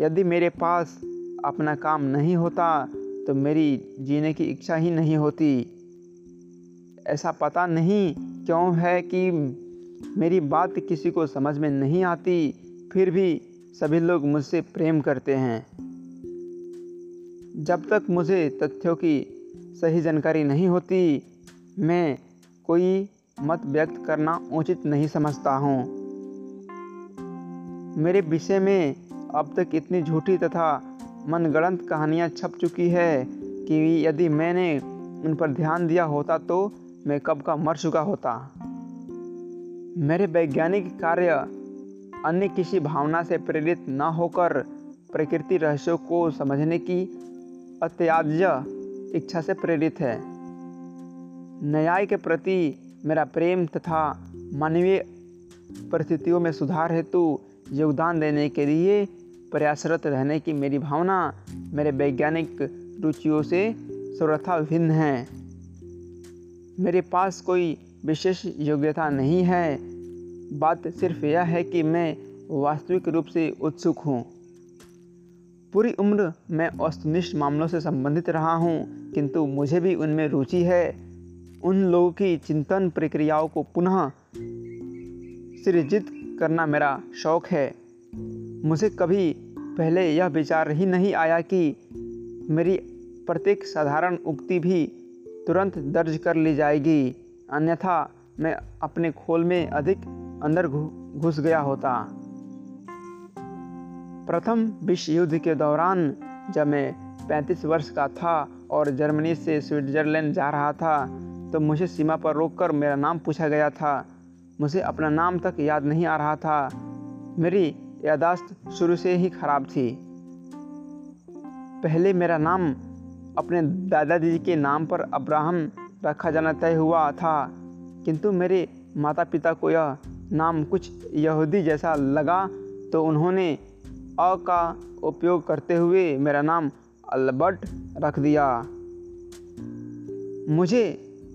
यदि मेरे पास अपना काम नहीं होता तो मेरी जीने की इच्छा ही नहीं होती। ऐसा पता नहीं क्यों है कि मेरी बात किसी को समझ में नहीं आती, फिर भी सभी लोग मुझसे प्रेम करते हैं। जब तक मुझे तथ्यों की सही जानकारी नहीं होती, मैं कोई मत व्यक्त करना उचित नहीं समझता हूँ। मेरे विषय में अब तक इतनी झूठी तथा मनगढ़ंत कहानियाँ छप चुकी है कि यदि मैंने उन पर ध्यान दिया होता तो मैं कब का मर चुका होता। मेरे वैज्ञानिक कार्य अन्य किसी भावना से प्रेरित न होकर प्रकृति रहस्यों को समझने की अत्याज्य इच्छा से प्रेरित है। न्याय के प्रति मेरा प्रेम तथा मानवीय परिस्थितियों में सुधार हेतु योगदान देने के लिए प्रयासरत रहने की मेरी भावना मेरे वैज्ञानिक रुचियों से सर्वथा भिन्न है। मेरे पास कोई विशेष योग्यता नहीं है। बात सिर्फ़ यह है कि मैं वास्तविक रूप से उत्सुक हूँ। पूरी उम्र मैं वस्तुनिष्ठ मामलों से संबंधित रहा हूँ, किंतु मुझे भी उनमें रुचि है। उन लोगों की चिंतन प्रक्रियाओं को पुनः सृजित करना मेरा शौक है। मुझे कभी पहले यह विचार ही नहीं आया कि मेरी प्रत्येक साधारण उक्ति भी तुरंत दर्ज कर ली जाएगी। अन्यथा मैं अपने खोल में अधिक अंदर घुस गया होता। प्रथम विश्व युद्ध के दौरान जब मैं 35 वर्ष का था और जर्मनी से स्विट्ज़रलैंड जा रहा था तो मुझे सीमा पर रोककर मेरा नाम पूछा गया था। मुझे अपना नाम तक याद नहीं आ रहा था। मेरी यादाश्त शुरू से ही खराब थी। पहले मेरा नाम अपने दादाजी के नाम पर अब्राहम रखा जाना तय हुआ था, किंतु मेरे माता पिता को यह नाम कुछ यहूदी जैसा लगा तो उन्होंने अ का उपयोग करते हुए मेरा नाम अल्बर्ट रख दिया। मुझे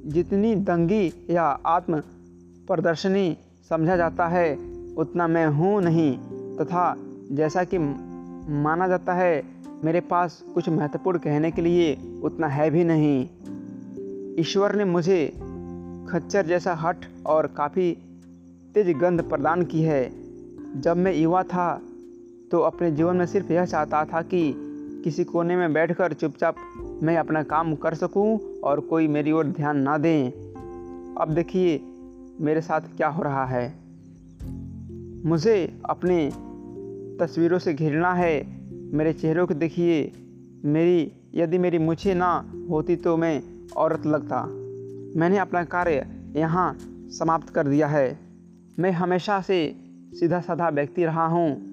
जितनी दंगी या आत्म प्रदर्शनी समझा जाता है, उतना मैं हूँ नहीं। तथा जैसा कि माना जाता है, मेरे पास कुछ महत्वपूर्ण कहने के लिए उतना है भी नहीं। ईश्वर ने मुझे खच्चर जैसा हठ और काफ़ी तेज गंध प्रदान की है। जब मैं युवा था तो अपने जीवन में सिर्फ़ यह चाहता था कि किसी कोने में बैठकर चुपचाप मैं अपना काम कर सकूँ और कोई मेरी ओर ध्यान ना दें। अब देखिए, मेरे साथ क्या हो रहा है। मुझे अपने तस्वीरों से घिरना है। मेरे चेहरों को देखिए। मेरी, यदि मेरी मुझे ना होती तो मैं औरत लगता। मैंने अपना कार्य यहाँ समाप्त कर दिया है। मैं हमेशा से सीधा साधा व्यक्ति रहा हूँ।